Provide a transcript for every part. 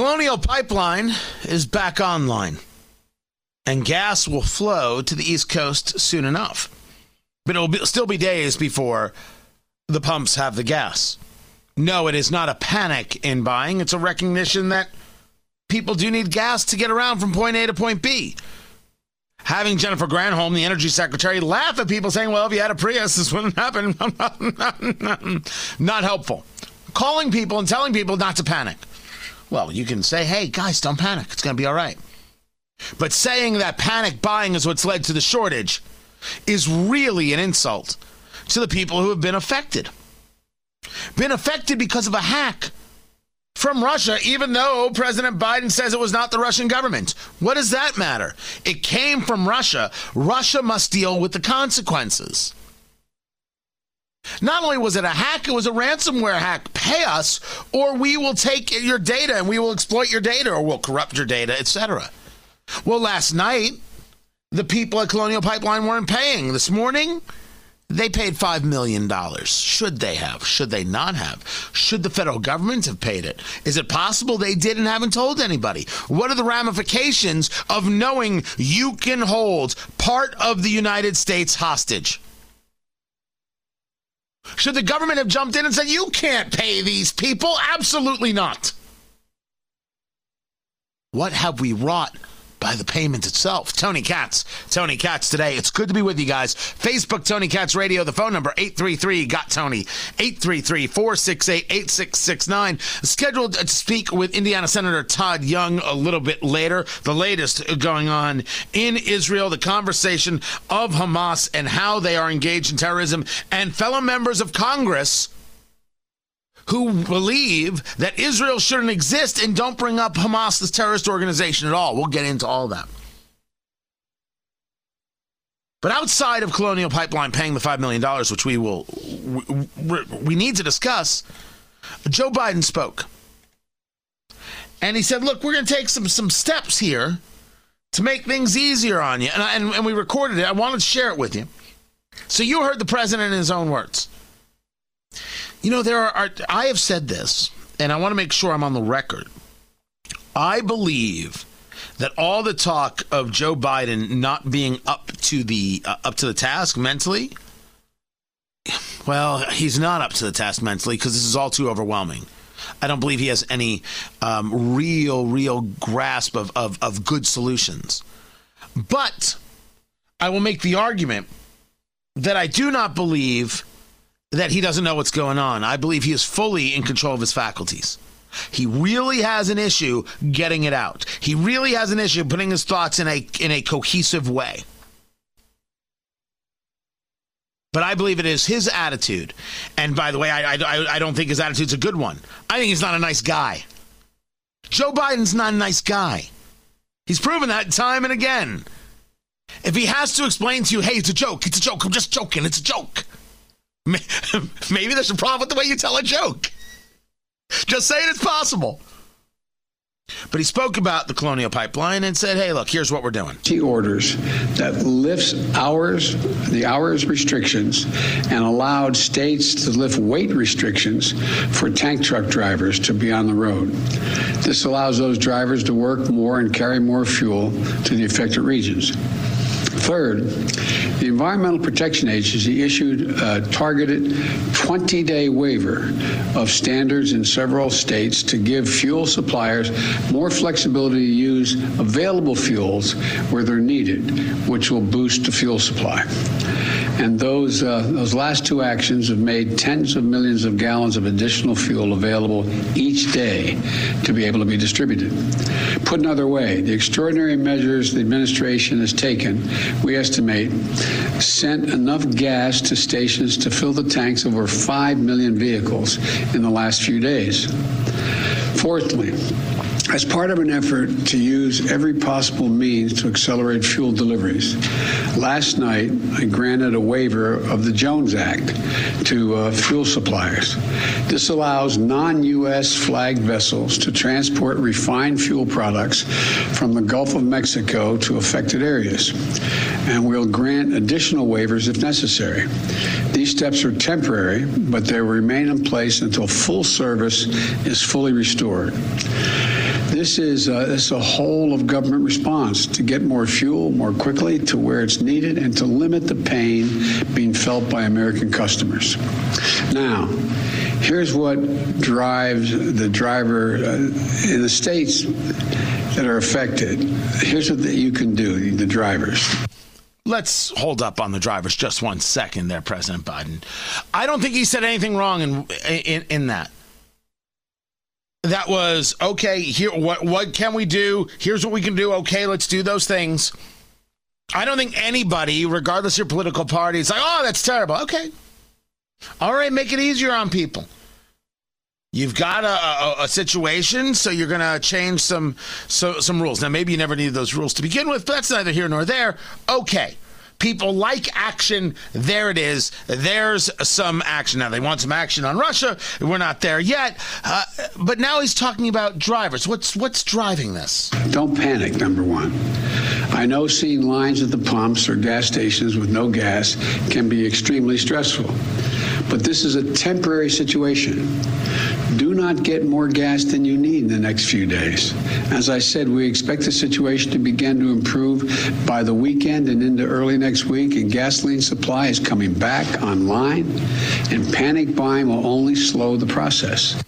Colonial Pipeline is back online, and gas will flow to the East Coast soon enough. But it will be, still be days before the pumps have the gas. No, it is not a panic in buying, it's a recognition that people do need gas to get around from point A to point B. Having Jennifer Granholm, the energy secretary, laugh at people saying, well, if you had a Prius, this wouldn't happen. not helpful. Calling people and telling people not to panic. Well, you can say, hey, guys, don't panic. It's going to be all right. But saying that panic buying is what's led to the shortage is really an insult to the people who have been affected. Been affected because of a hack from Russia, even though President Biden says it was not the Russian government. What does that matter? It came from Russia. Russia must deal with the consequences. Not only was it a hack, it was a ransomware hack. Pay us, or we will take your data and we will exploit your data, or we'll corrupt your data, etc. Well, last night, the people at Colonial Pipeline weren't paying. This morning, they paid $5 million. Should they have? Should they not have? Should the federal government have paid it? Is it possible they did and haven't told anybody? What are the ramifications of knowing you can hold part of the United States hostage? Should the government have jumped in and said, you can't pay these people? Absolutely not. What have we wrought by the payment itself. Tony Katz. Tony Katz today. It's good to be with you guys. Facebook, Tony Katz Radio. The phone number, 833 got Tony. 833 468 8669. Scheduled to speak with Indiana Senator Todd Young a little bit later. The latest going on in Israel, the conversation of Hamas and how they are engaged in terrorism, and fellow members of Congress who believe that Israel shouldn't exist and don't bring up Hamas, as terrorist organization, at all. We'll get into all that. But outside of Colonial Pipeline paying the $5 million, which we will, we, we need to discuss, Joe Biden spoke. And he said, look, we're going to take some, some steps here to make things easier on you. And, I, and, and we recorded it. I wanted to share it with you. So you heard the president in his own words. You know, there are, I have said this, and I want to make sure I'm on the record. I believe that all the talk of Joe Biden not being up to the uh, up to the task mentally, well, he's not up to the task mentally because this is all too overwhelming. I don't believe he has any um, real, real grasp of, of, of good solutions. But I will make the argument that I do not believe that he doesn't know what's going on. I believe he is fully in control of his faculties. He really has an issue getting it out. He really has an issue putting his thoughts in a in a cohesive way. But I believe it is his attitude. And by the way, I, I, I don't think his attitude's a good one. I think he's not a nice guy. Joe Biden's not a nice guy. He's proven that time and again. If he has to explain to you, hey, it's a joke, it's a joke, I'm just joking, it's a joke. Maybe there's a problem with the way you tell a joke. Just saying it's possible. But he spoke about the Colonial Pipeline and said, "Hey, look, here's what we're doing." He orders that lifts hours, the hours restrictions, and allowed states to lift weight restrictions for tank truck drivers to be on the road. This allows those drivers to work more and carry more fuel to the affected regions. Third, the Environmental Protection Agency issued a targeted 20 day waiver of standards in several states to give fuel suppliers more flexibility to use available fuels where they're needed, which will boost the fuel supply. And those, uh, those last two actions have made tens of millions of gallons of additional fuel available each day to be able to be distributed. Put another way, the extraordinary measures the administration has taken, we estimate, sent enough gas to stations to fill the tanks of over 5 million vehicles in the last few days. Fourthly, as part of an effort to use every possible means to accelerate fuel deliveries, last night I granted a waiver of the Jones Act to uh, fuel suppliers. This allows non U.S. flagged vessels to transport refined fuel products from the Gulf of Mexico to affected areas. And we'll grant additional waivers if necessary. These steps are temporary, but they will remain in place until full service is fully restored. This is, uh, this is a whole of government response to get more fuel more quickly to where it's needed and to limit the pain being felt by American customers. Now, here's what drives the driver uh, in the states that are affected. Here's what you can do, the drivers. Let's hold up on the drivers just one second there, President Biden. I don't think he said anything wrong in, in, in that that was okay here what what can we do? Here's what we can do. Okay let's do those things. I don't think anybody regardless of your political party is like oh that's terrible. Okay. All right make it easier on people. You've got a, a, a situation so you're going to change some so, some rules. Now maybe you never needed those rules to begin with but that's neither here nor there. Okay People like action. There it is. There's some action. Now, they want some action on Russia. We're not there yet. Uh, but now he's talking about drivers. What's, what's driving this? Don't panic, number one. I know seeing lines at the pumps or gas stations with no gas can be extremely stressful. But this is a temporary situation. Do not get more gas than you need in the next few days. As I said, we expect the situation to begin to improve by the weekend and into early next week, and gasoline supply is coming back online, and panic buying will only slow the process.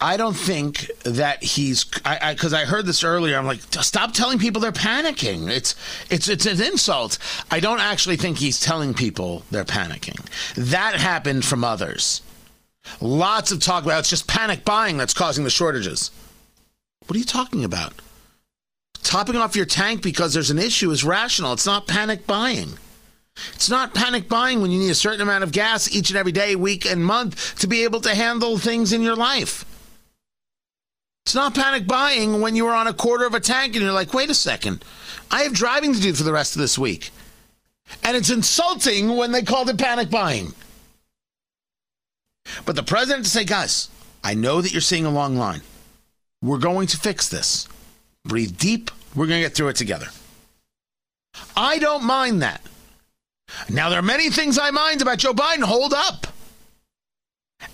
I don't think that he's because I, I, I, heard this earlier. I'm like, stop telling people they're panicking. It's it's it's an insult. I don't actually think he's telling people they're panicking. That happened from others. Lots of talk about it's just panic buying that's causing the shortages. What are you talking about? Topping off your tank because there's an issue is rational. It's not panic buying. It's not panic buying when you need a certain amount of gas each and every day, week, and month to be able to handle things in your life. It's not panic buying when you are on a quarter of a tank and you're like, wait a second, I have driving to do for the rest of this week. And it's insulting when they called it panic buying. But the president to say, guys, I know that you're seeing a long line. We're going to fix this. Breathe deep. We're going to get through it together. I don't mind that. Now, there are many things I mind about Joe Biden. Hold up.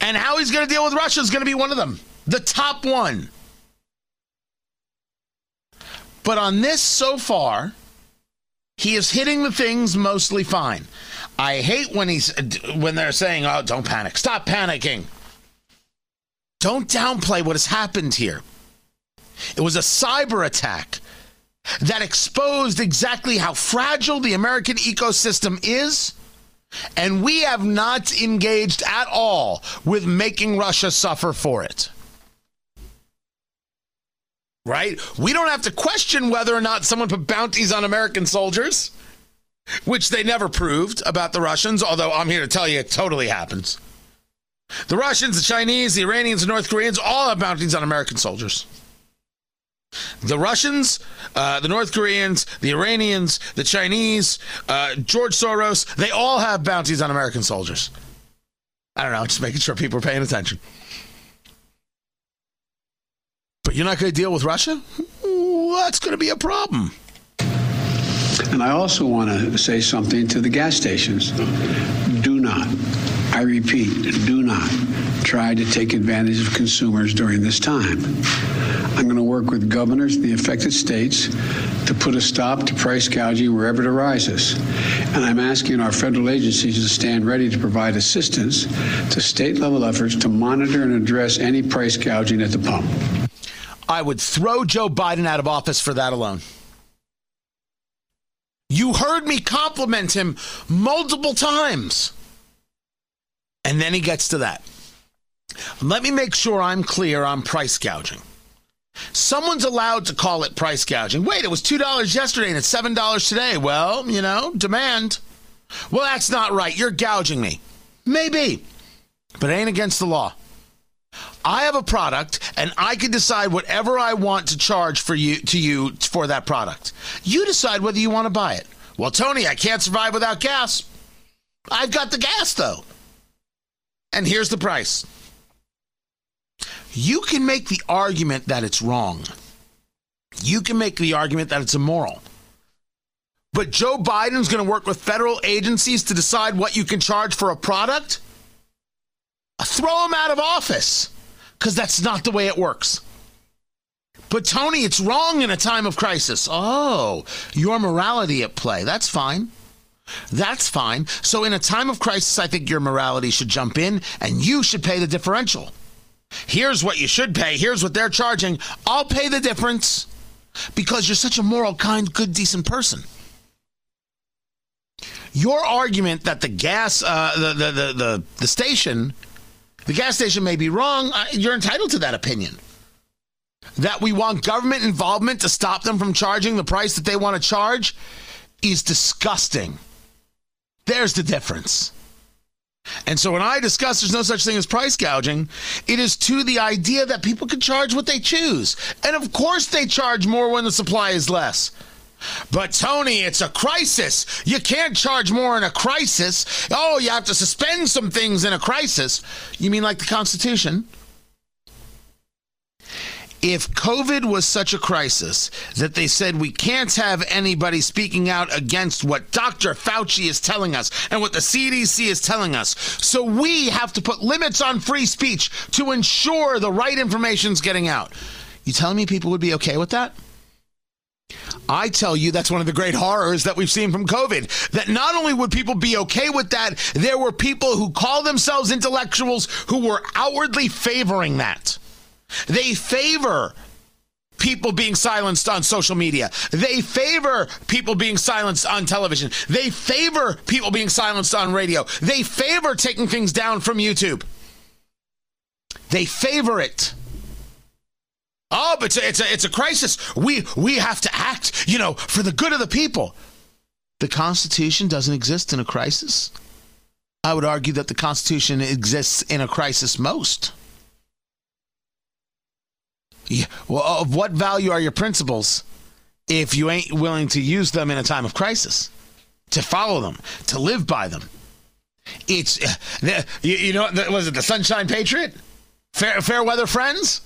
And how he's going to deal with Russia is going to be one of them. The top one. But on this so far, he is hitting the things mostly fine. I hate when he's when they're saying, "Oh, don't panic. Stop panicking." Don't downplay what has happened here. It was a cyber attack that exposed exactly how fragile the American ecosystem is. And we have not engaged at all with making Russia suffer for it right? We don't have to question whether or not someone put bounties on American soldiers, which they never proved about the Russians, although I'm here to tell you it totally happens. The Russians, the Chinese, the Iranians, the North Koreans all have bounties on American soldiers. The Russians, uh, the North Koreans, the Iranians, the Chinese, uh, George Soros, they all have bounties on American soldiers. I don't know, just making sure people are paying attention. But you're not going to deal with Russia? That's going to be a problem. And I also want to say something to the gas stations. Do not, I repeat, do not try to take advantage of consumers during this time. I'm going to work with governors in the affected states to put a stop to price gouging wherever it arises. And I'm asking our federal agencies to stand ready to provide assistance to state level efforts to monitor and address any price gouging at the pump. I would throw Joe Biden out of office for that alone. You heard me compliment him multiple times. And then he gets to that. Let me make sure I'm clear on price gouging. Someone's allowed to call it price gouging. Wait, it was $2 yesterday and it's $7 today. Well, you know, demand. Well, that's not right. You're gouging me. Maybe, but it ain't against the law. I have a product and I can decide whatever I want to charge for you to you for that product. You decide whether you want to buy it. Well, Tony, I can't survive without gas. I've got the gas though. And here's the price. You can make the argument that it's wrong. You can make the argument that it's immoral. But Joe Biden's going to work with federal agencies to decide what you can charge for a product? Throw him out of office because that's not the way it works. But Tony, it's wrong in a time of crisis. Oh, your morality at play. That's fine. That's fine. So, in a time of crisis, I think your morality should jump in and you should pay the differential. Here's what you should pay. Here's what they're charging. I'll pay the difference because you're such a moral, kind, good, decent person. Your argument that the gas, uh, the, the, the, the, the station, the gas station may be wrong, uh, you're entitled to that opinion. That we want government involvement to stop them from charging the price that they want to charge is disgusting. There's the difference. And so when I discuss there's no such thing as price gouging, it is to the idea that people can charge what they choose. And of course they charge more when the supply is less. But Tony, it's a crisis. You can't charge more in a crisis. Oh, you have to suspend some things in a crisis. You mean like the Constitution? If COVID was such a crisis that they said we can't have anybody speaking out against what Dr. Fauci is telling us and what the CDC is telling us, so we have to put limits on free speech to ensure the right information is getting out. You telling me people would be okay with that? I tell you, that's one of the great horrors that we've seen from COVID. That not only would people be okay with that, there were people who call themselves intellectuals who were outwardly favoring that. They favor people being silenced on social media. They favor people being silenced on television. They favor people being silenced on radio. They favor taking things down from YouTube. They favor it. Oh, but it's a, it's a, it's a crisis. We we have to act, you know, for the good of the people. The Constitution doesn't exist in a crisis. I would argue that the Constitution exists in a crisis most. Yeah. Well, of what value are your principles if you ain't willing to use them in a time of crisis, to follow them, to live by them? It's uh, you, you know was it the Sunshine Patriot, fair fair weather friends?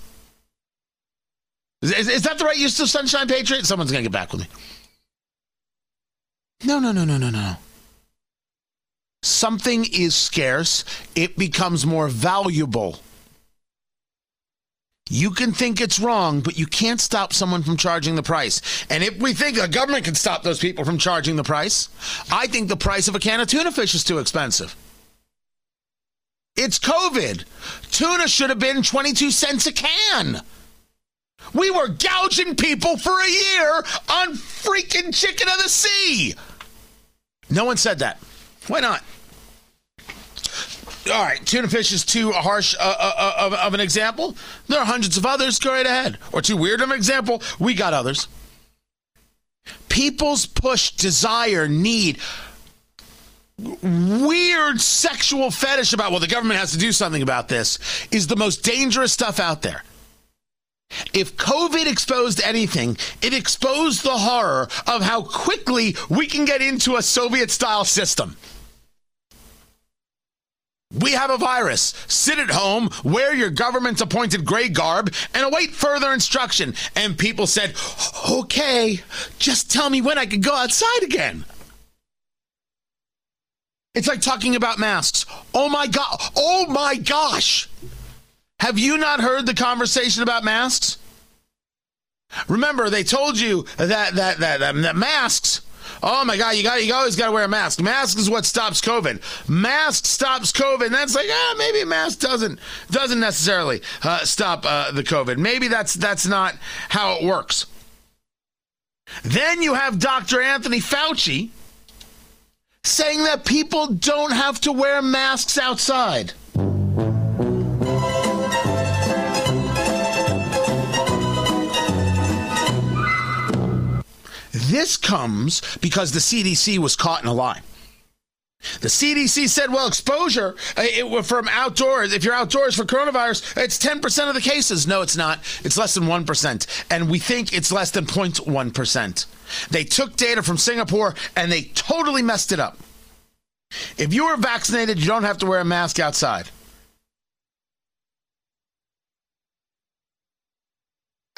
Is, is that the right use of Sunshine Patriot? Someone's gonna get back with me. No, no, no, no, no, no. Something is scarce; it becomes more valuable you can think it's wrong, but you can't stop someone from charging the price. And if we think the government can stop those people from charging the price, I think the price of a can of tuna fish is too expensive. It's COVID. Tuna should have been 22 cents a can. We were gouging people for a year on freaking chicken of the sea. No one said that. Why not? All right, tuna fish is too harsh uh, uh, uh, of, of, an example. There are hundreds of others. Go right ahead. Or too weird of an example. We got others. People's push, desire, need, weird sexual fetish about, well, the government has to do something about this, is the most dangerous stuff out there. If COVID exposed anything, it exposed the horror of how quickly we can get into a Soviet style system. We have a virus. Sit at home, wear your government appointed gray garb, and await further instruction. And people said, okay, just tell me when I can go outside again. It's like talking about masks. Oh my God. Oh my gosh. Have you not heard the conversation about masks? Remember, they told you that, that, that, that, that masks Oh my God, you got you always got to wear a mask. Mask is what stops COVID. Mask stops COVID. That's like ah, maybe a mask doesn't doesn't necessarily uh, stop uh, the COVID. Maybe that's that's not how it works. Then you have Dr. Anthony Fauci saying that people don't have to wear masks outside. This comes because the CDC was caught in a lie. The CDC said, well, exposure uh, it, from outdoors, if you're outdoors for coronavirus, it's 10% of the cases. No, it's not. It's less than 1%. And we think it's less than 0.1%. They took data from Singapore and they totally messed it up. If you are vaccinated, you don't have to wear a mask outside.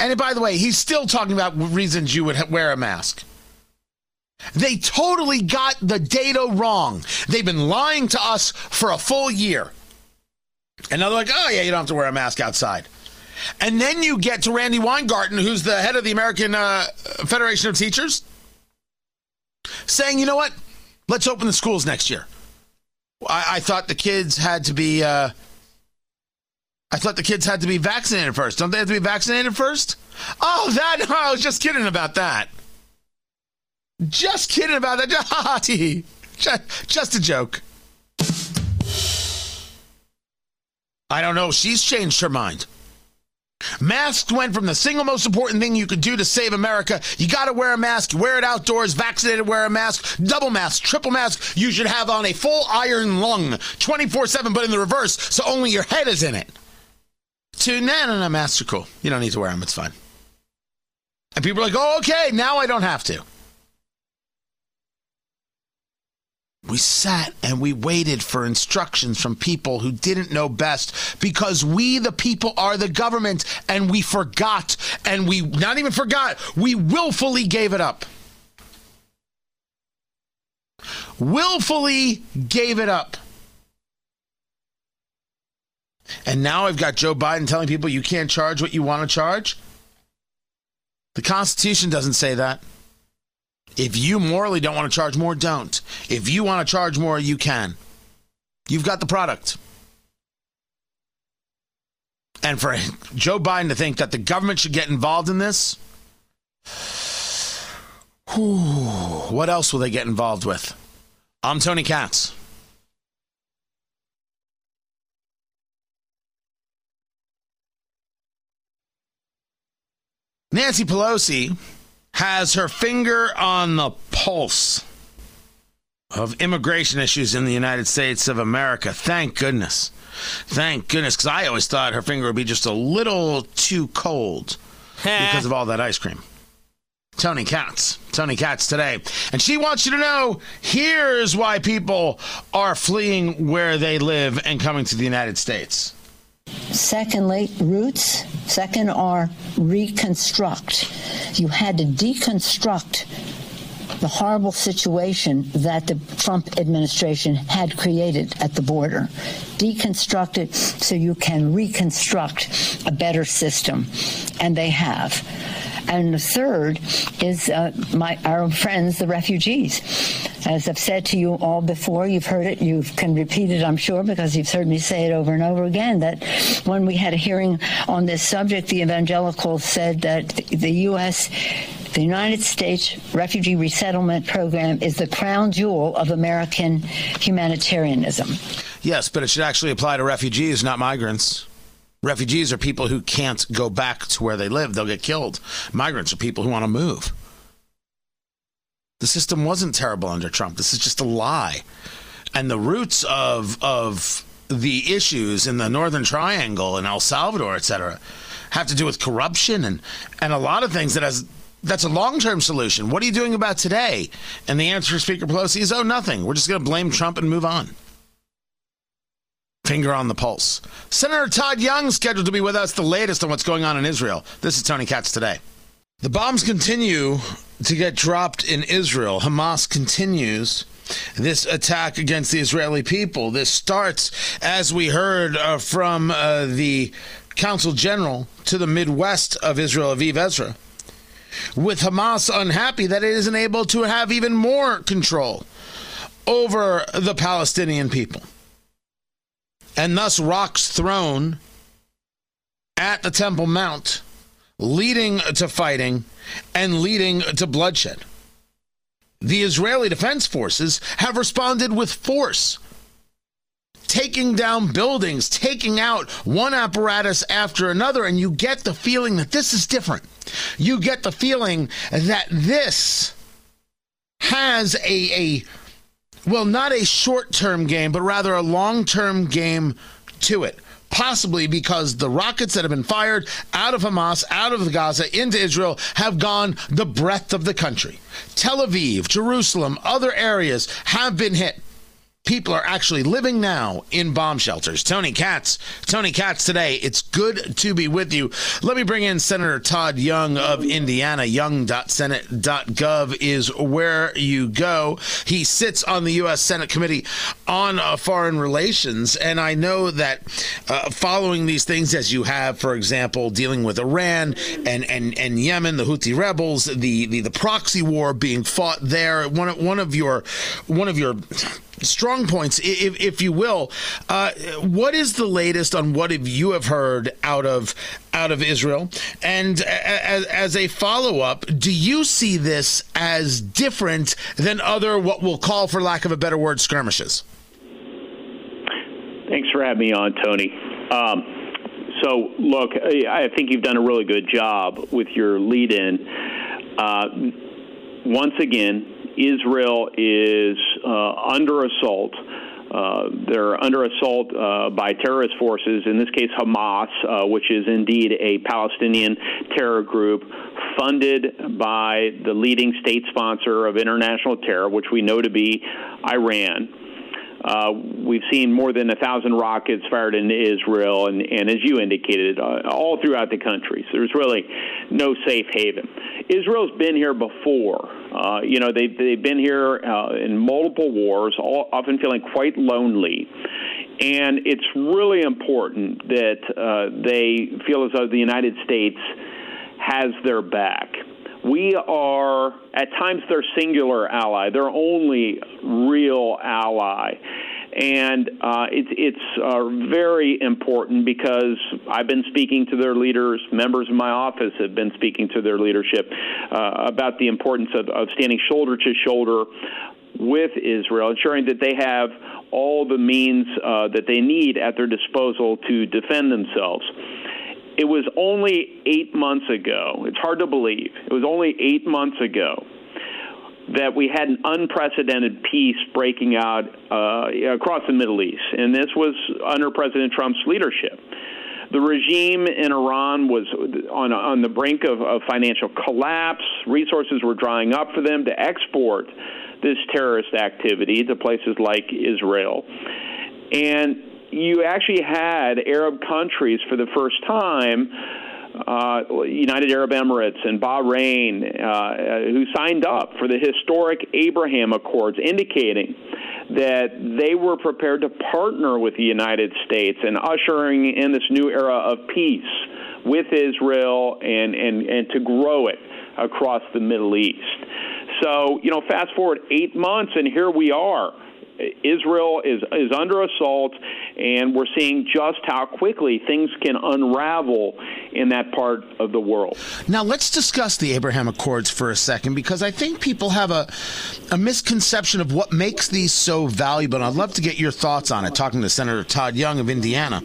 And by the way, he's still talking about reasons you would wear a mask. They totally got the data wrong. They've been lying to us for a full year. And now they're like, oh, yeah, you don't have to wear a mask outside. And then you get to Randi Weingarten, who's the head of the American uh, Federation of Teachers, saying, you know what? Let's open the schools next year. I, I thought the kids had to be. Uh, I thought the kids had to be vaccinated first. Don't they have to be vaccinated first? Oh, that. No, I was just kidding about that. Just kidding about that. just, just a joke. I don't know. She's changed her mind. Masks went from the single most important thing you could do to save America. You got to wear a mask. Wear it outdoors. Vaccinated, wear a mask. Double mask, triple mask. You should have on a full iron lung 24 7, but in the reverse, so only your head is in it. To, nah, no, no, masks are cool. You don't need to wear them. It's fine. And people are like, oh, okay, now I don't have to. We sat and we waited for instructions from people who didn't know best because we, the people, are the government and we forgot and we not even forgot, we willfully gave it up. Willfully gave it up. And now I've got Joe Biden telling people you can't charge what you want to charge. The Constitution doesn't say that. If you morally don't want to charge more, don't. If you want to charge more, you can. You've got the product. And for Joe Biden to think that the government should get involved in this, whew, what else will they get involved with? I'm Tony Katz. Nancy Pelosi has her finger on the pulse of immigration issues in the United States of America. Thank goodness. Thank goodness, because I always thought her finger would be just a little too cold because of all that ice cream. Tony Katz. Tony Katz today. And she wants you to know here's why people are fleeing where they live and coming to the United States. Secondly, roots. Second are reconstruct. You had to deconstruct the horrible situation that the Trump administration had created at the border. Deconstruct it so you can reconstruct a better system. And they have. And the third is uh, my our friends, the refugees. As I've said to you all before, you've heard it, you can repeat it, I'm sure, because you've heard me say it over and over again, that when we had a hearing on this subject, the evangelicals said that the U.S. The United States Refugee Resettlement Program is the crown jewel of American humanitarianism. Yes, but it should actually apply to refugees, not migrants. Refugees are people who can't go back to where they live, they'll get killed. Migrants are people who want to move. The system wasn't terrible under Trump. This is just a lie. And the roots of of the issues in the Northern Triangle and El Salvador, et cetera, have to do with corruption and, and a lot of things that has that's a long term solution. What are you doing about today? And the answer, Speaker Pelosi, is oh, nothing. We're just going to blame Trump and move on. Finger on the pulse. Senator Todd Young scheduled to be with us the latest on what's going on in Israel. This is Tony Katz today. The bombs continue to get dropped in Israel. Hamas continues this attack against the Israeli people. This starts, as we heard uh, from uh, the Consul General to the Midwest of Israel, Aviv Ezra, with Hamas unhappy that it isn't able to have even more control over the Palestinian people and thus rocks thrown at the Temple Mount, leading to fighting and leading to bloodshed. The Israeli Defense Forces have responded with force, taking down buildings, taking out one apparatus after another, and you get the feeling that this is different. You get the feeling that this has a, a well, not a short term game, but rather a long term game to it. Possibly because the rockets that have been fired out of Hamas, out of Gaza, into Israel have gone the breadth of the country. Tel Aviv, Jerusalem, other areas have been hit. People are actually living now in bomb shelters. Tony Katz, Tony Katz today. It's good to be with you. Let me bring in Senator Todd Young of Indiana. Young.senate.gov is where you go. He sits on the U.S. Senate Committee on uh, Foreign Relations, and I know that uh, following these things, as you have, for example, dealing with Iran and and and Yemen, the Houthi rebels, the the, the proxy war being fought there. One one of your one of your strong points, if, if you will. Uh, what is the latest on what have you have heard out of out of Israel? And as, as a follow up, do you see this as different than other what we'll call, for lack of a better word, skirmishes? Thanks for having me on, Tony. Um, so, look, I think you've done a really good job with your lead in. Uh, once again, Israel is uh, under assault. Uh, they're under assault uh, by terrorist forces, in this case Hamas, uh, which is indeed a Palestinian terror group funded by the leading state sponsor of international terror, which we know to be Iran. Uh, we've seen more than a thousand rockets fired into Israel, and, and as you indicated, uh, all throughout the country. So there's really no safe haven. Israel's been here before. Uh, you know, they've, they've been here uh, in multiple wars, all, often feeling quite lonely. And it's really important that uh, they feel as though the United States has their back we are at times their singular ally, their only real ally. And uh, it, it's uh, very important because I've been speaking to their leaders. Members of my office have been speaking to their leadership uh, about the importance of, of standing shoulder to shoulder with Israel, ensuring that they have all the means uh, that they need at their disposal to defend themselves. It was only eight months ago. It's hard to believe. It was only eight months ago that we had an unprecedented peace breaking out uh, across the Middle East, and this was under President Trump's leadership. The regime in Iran was on, on the brink of, of financial collapse. Resources were drying up for them to export this terrorist activity to places like Israel. And you actually had Arab countries for the first time. Uh, United Arab Emirates and Bahrain, uh, who signed up for the historic Abraham Accords, indicating that they were prepared to partner with the United States in ushering in this new era of peace with Israel and, and, and to grow it across the Middle East. So, you know, fast forward eight months, and here we are. Israel is is under assault, and we're seeing just how quickly things can unravel in that part of the world. Now, let's discuss the Abraham Accords for a second because I think people have a a misconception of what makes these so valuable. And I'd love to get your thoughts on it. Talking to Senator Todd Young of Indiana,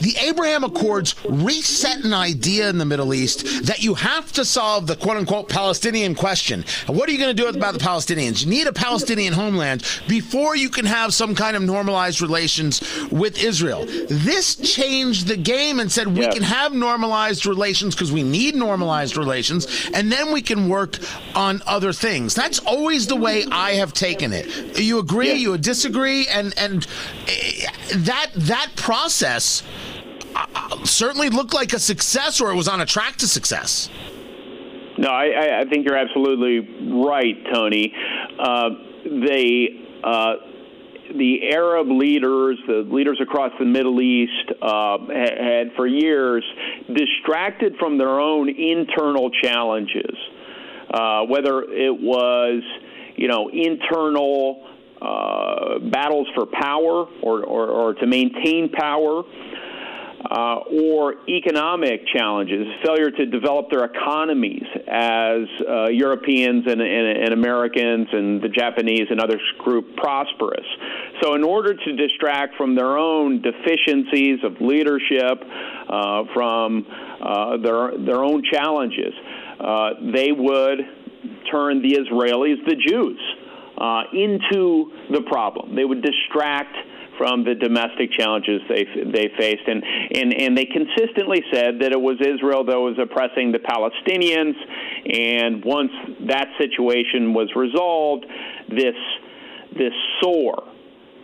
the Abraham Accords reset an idea in the Middle East that you have to solve the quote unquote Palestinian question. And what are you going to do about the Palestinians? You need a Palestinian homeland before you can have some kind of normalized relations with Israel. This changed the game and said we can have normalized relations because we need normalized relations, and then we can work on other things. That's always the way I have taken it. You agree? You disagree? And and eh, that that process uh, certainly looked like a success, or it was on a track to success. No, I, I think you're absolutely right, Tony. Uh, they uh, the Arab leaders, the leaders across the Middle East, uh, had for years distracted from their own internal challenges, uh, whether it was, you know, internal uh, battles for power or, or, or to maintain power uh, or economic challenges, failure to develop their economies as uh, Europeans and, and, and, Americans and the Japanese and others group prosperous. So, in order to distract from their own deficiencies of leadership, uh, from uh, their their own challenges, uh, they would turn the Israelis, the Jews, uh, into the problem. They would distract from the domestic challenges they they faced, and and and they consistently said that it was Israel that was oppressing the Palestinians, and once that situation was resolved, this this sore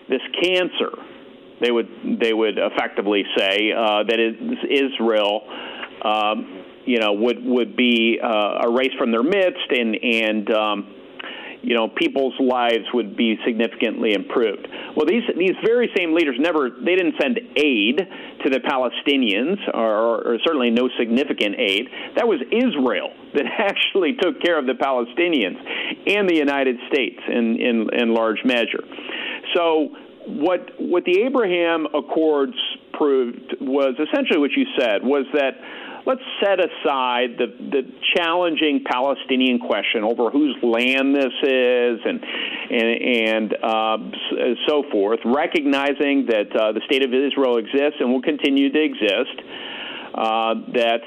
this cancer. They would they would effectively say uh, that Israel, um, you know, would would be uh, erased from their midst, and and um, you know people's lives would be significantly improved. Well, these these very same leaders never they didn't send aid to the Palestinians, or, or certainly no significant aid. That was Israel that actually took care of the Palestinians and the United States in in, in large measure. So what what the Abraham Accords proved was essentially what you said was that let's set aside the, the challenging Palestinian question over whose land this is and and, and uh, so forth, recognizing that uh, the state of Israel exists and will continue to exist. Uh, that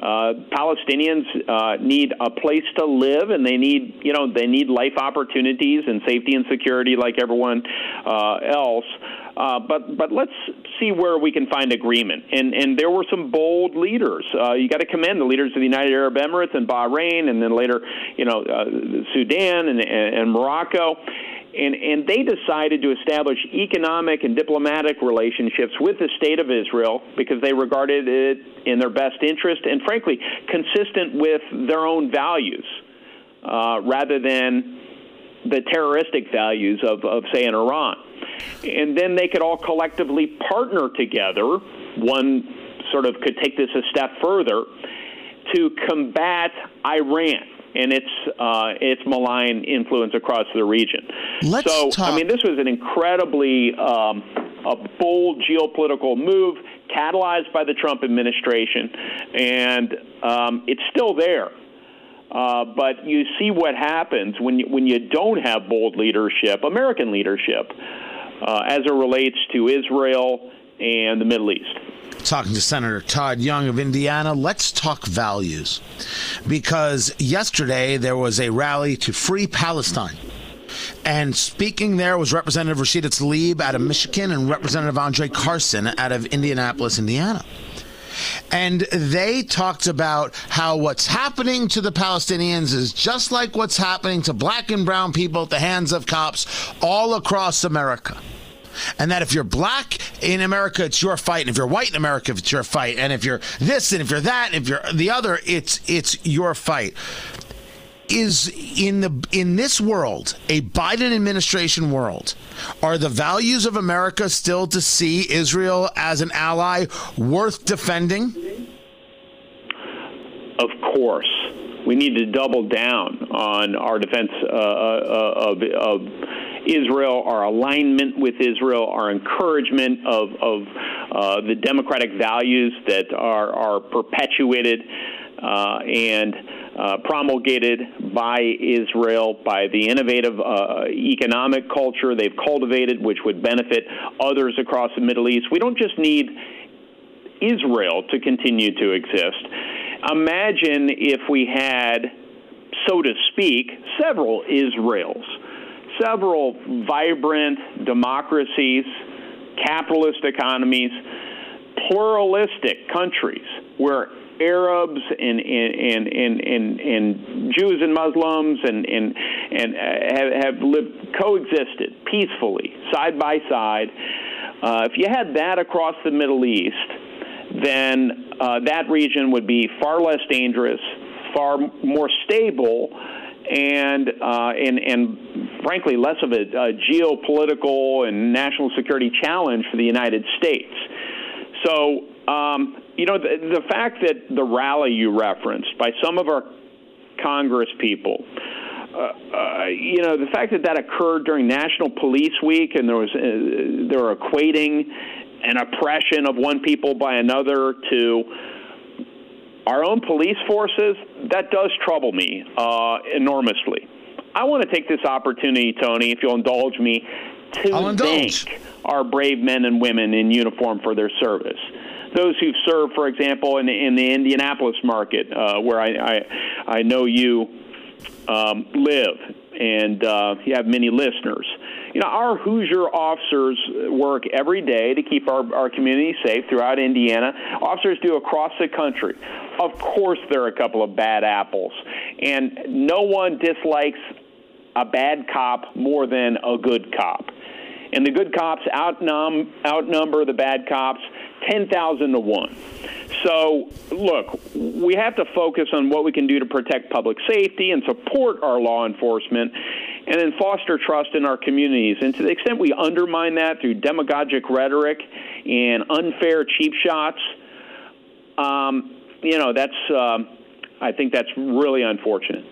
uh, Palestinians uh, need a place to live, and they need, you know, they need life opportunities and safety and security like everyone uh, else. Uh, but but let's see where we can find agreement. And and there were some bold leaders. Uh, you got to commend the leaders of the United Arab Emirates and Bahrain, and then later, you know, uh, Sudan and, and Morocco and, and they decided to establish economic and diplomatic relationships with the state of Israel because they regarded it in their best interest and, frankly, consistent with their own values uh, rather than the terroristic values of, of, say, in Iran. And then they could all collectively partner together. One sort of could take this a step further to combat Iran and its uh, its malign influence across the region. Let's so, talk. I mean, this was an incredibly um, a bold geopolitical move, catalyzed by the Trump administration, and um, it's still there. Uh, but you see what happens when you, when you don't have bold leadership, American leadership, uh, as it relates to Israel and the Middle East talking to Senator Todd Young of Indiana. Let's talk values. Because yesterday there was a rally to free Palestine. And speaking there was Representative Rashida Tlaib out of Michigan and Representative Andre Carson out of Indianapolis, Indiana. And they talked about how what's happening to the Palestinians is just like what's happening to black and brown people at the hands of cops all across America and that if you're black in America, it's your fight, and if you're white in America, it's your fight, and if you're this and if you're that, and if you're the other, it's it's your fight. Is in the in this world, a Biden administration world, are the values of America still to see Israel as an ally worth defending? Of course we need to double down on our defense uh, uh, of, of Israel, our alignment with Israel, our encouragement of, of uh, the democratic values that are, are perpetuated uh, and uh, promulgated by Israel, by the innovative uh, economic culture they've cultivated, which would benefit others across the Middle East. We don't just need Israel to continue to exist. Imagine if we had, so to speak, several Israels several vibrant democracies, capitalist economies, pluralistic countries where Arabs and and, and, and, and Jews and Muslims and and and have, have lived coexisted peacefully side by side. Uh, if you had that across the Middle East, then uh, that region would be far less dangerous, far more stable, and uh, and and frankly less of a, a, geopolitical and national security challenge for the United States. So um, you know the, the fact that the rally you referenced by some of our Congress people. Uh, uh, you know the fact that that occurred during National Police Week, and there was uh, they were equating an oppression of one people by another to our own police forces, that does trouble me uh, enormously. I want to take this opportunity, Tony, if you'll indulge me, to I'll indulge. thank our brave men and women in uniform for their service. Those who've served, for example, in, in the Indianapolis market, uh, where I, I, I, know you um, live, and uh, you have many listeners you know, our Hoosier officers work every day to keep our, our community safe throughout Indiana. Officers do across the country. Of course, there are a couple of bad apples, and no one dislikes a bad cop more than a good cop. and the good cops outnum, outnumber the bad cops 10,000 to 1. So, look, we have to focus on what we can do to protect public safety and support our law enforcement and then foster trust in our communities. And to the extent we undermine that through demagogic rhetoric and unfair cheap shots, um, you know, that's, uh, I think that's really unfortunate.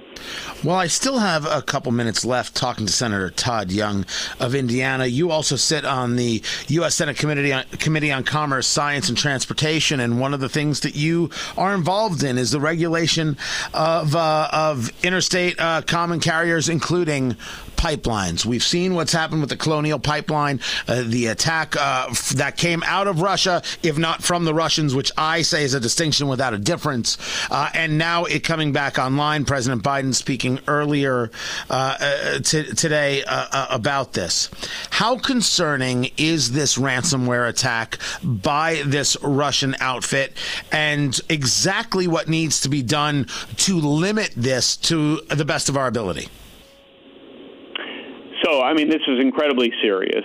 Well, I still have a couple minutes left talking to Senator Todd Young of Indiana. You also sit on the U.S. Senate Committee on, Committee on Commerce, Science, and Transportation, and one of the things that you are involved in is the regulation of uh, of interstate uh, common carriers, including pipelines. We've seen what's happened with the Colonial Pipeline, uh, the attack uh, f- that came out of Russia, if not from the Russians, which I say is a distinction without a difference. Uh, and now it coming back online. President Biden speaking earlier uh, uh, t- today uh, about this. How concerning is this ransomware attack by this Russian outfit, and exactly what needs to be done to limit this to the best of our ability? So, I mean, this is incredibly serious.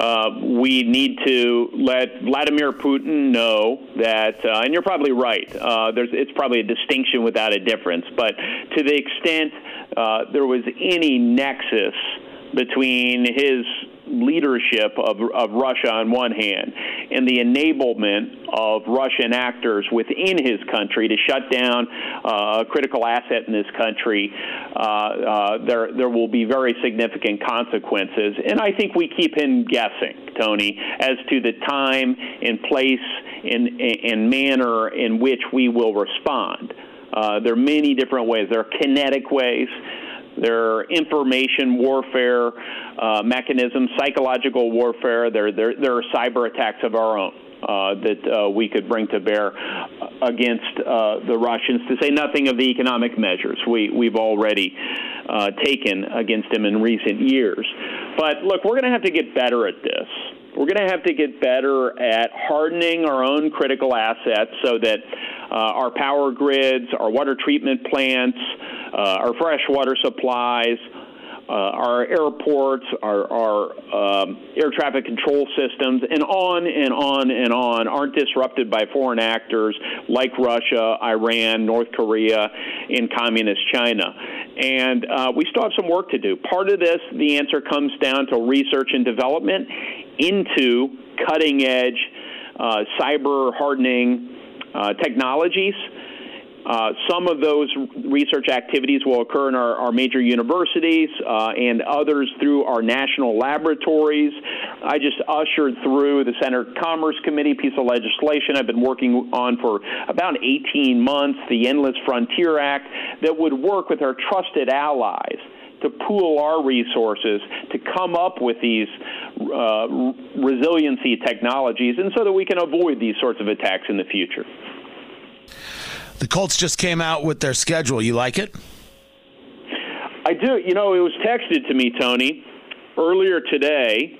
Uh, we need to let Vladimir Putin know that, uh, and you're probably right. Uh, there's, it's probably a distinction without a difference. But to the extent uh, there was any nexus between his leadership of, of Russia on one hand and the enablement of Russian actors within his country to shut down uh, a critical asset in this country, uh, uh, there, there will be very significant consequences. And I think we keep him guessing, Tony, as to the time and place and, and manner in which we will respond. Uh, there are many different ways. There are kinetic ways. There are information warfare uh, mechanisms, psychological warfare. There, there, there are cyber attacks of our own. Uh, that uh, we could bring to bear against uh, the Russians, to say nothing of the economic measures we, we've already uh, taken against them in recent years. But look, we're going to have to get better at this. We're going to have to get better at hardening our own critical assets so that uh, our power grids, our water treatment plants, our freshwater supplies, uh, our airports, our, our um, air traffic control systems, and on and on and on aren't disrupted by foreign actors like Russia, Iran, North Korea, and communist China. And uh, we still have some work to do. Part of this, the answer comes down to research and development into cutting edge uh, cyber hardening uh, technologies. Uh, some of those research activities will occur in our, our major universities uh, and others through our national laboratories. I just ushered through the Senate Commerce Committee piece of legislation I've been working on for about 18 months, the Endless Frontier Act, that would work with our trusted allies to pool our resources to come up with these uh, resiliency technologies and so that we can avoid these sorts of attacks in the future. The Colts just came out with their schedule. You like it? I do. You know, it was texted to me, Tony, earlier today,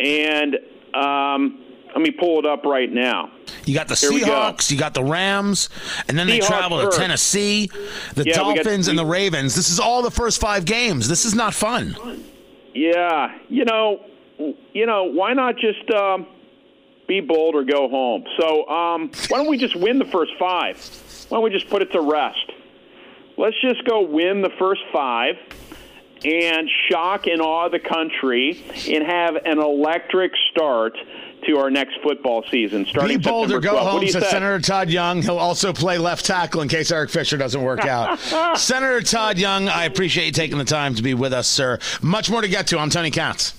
and um, let me pull it up right now. You got the Here Seahawks, you got the Rams, and then Seahawks they travel first. to Tennessee, the yeah, Dolphins, got, and the Ravens. This is all the first five games. This is not fun. Yeah, you know, you know, why not just um, be bold or go home? So, um, why don't we just win the first five? Why don't we just put it to rest? Let's just go win the first five and shock and awe the country and have an electric start to our next football season. Starting Be bold or go 12th. home, said Senator Todd Young. He'll also play left tackle in case Eric Fisher doesn't work out. Senator Todd Young, I appreciate you taking the time to be with us, sir. Much more to get to. I'm Tony Katz.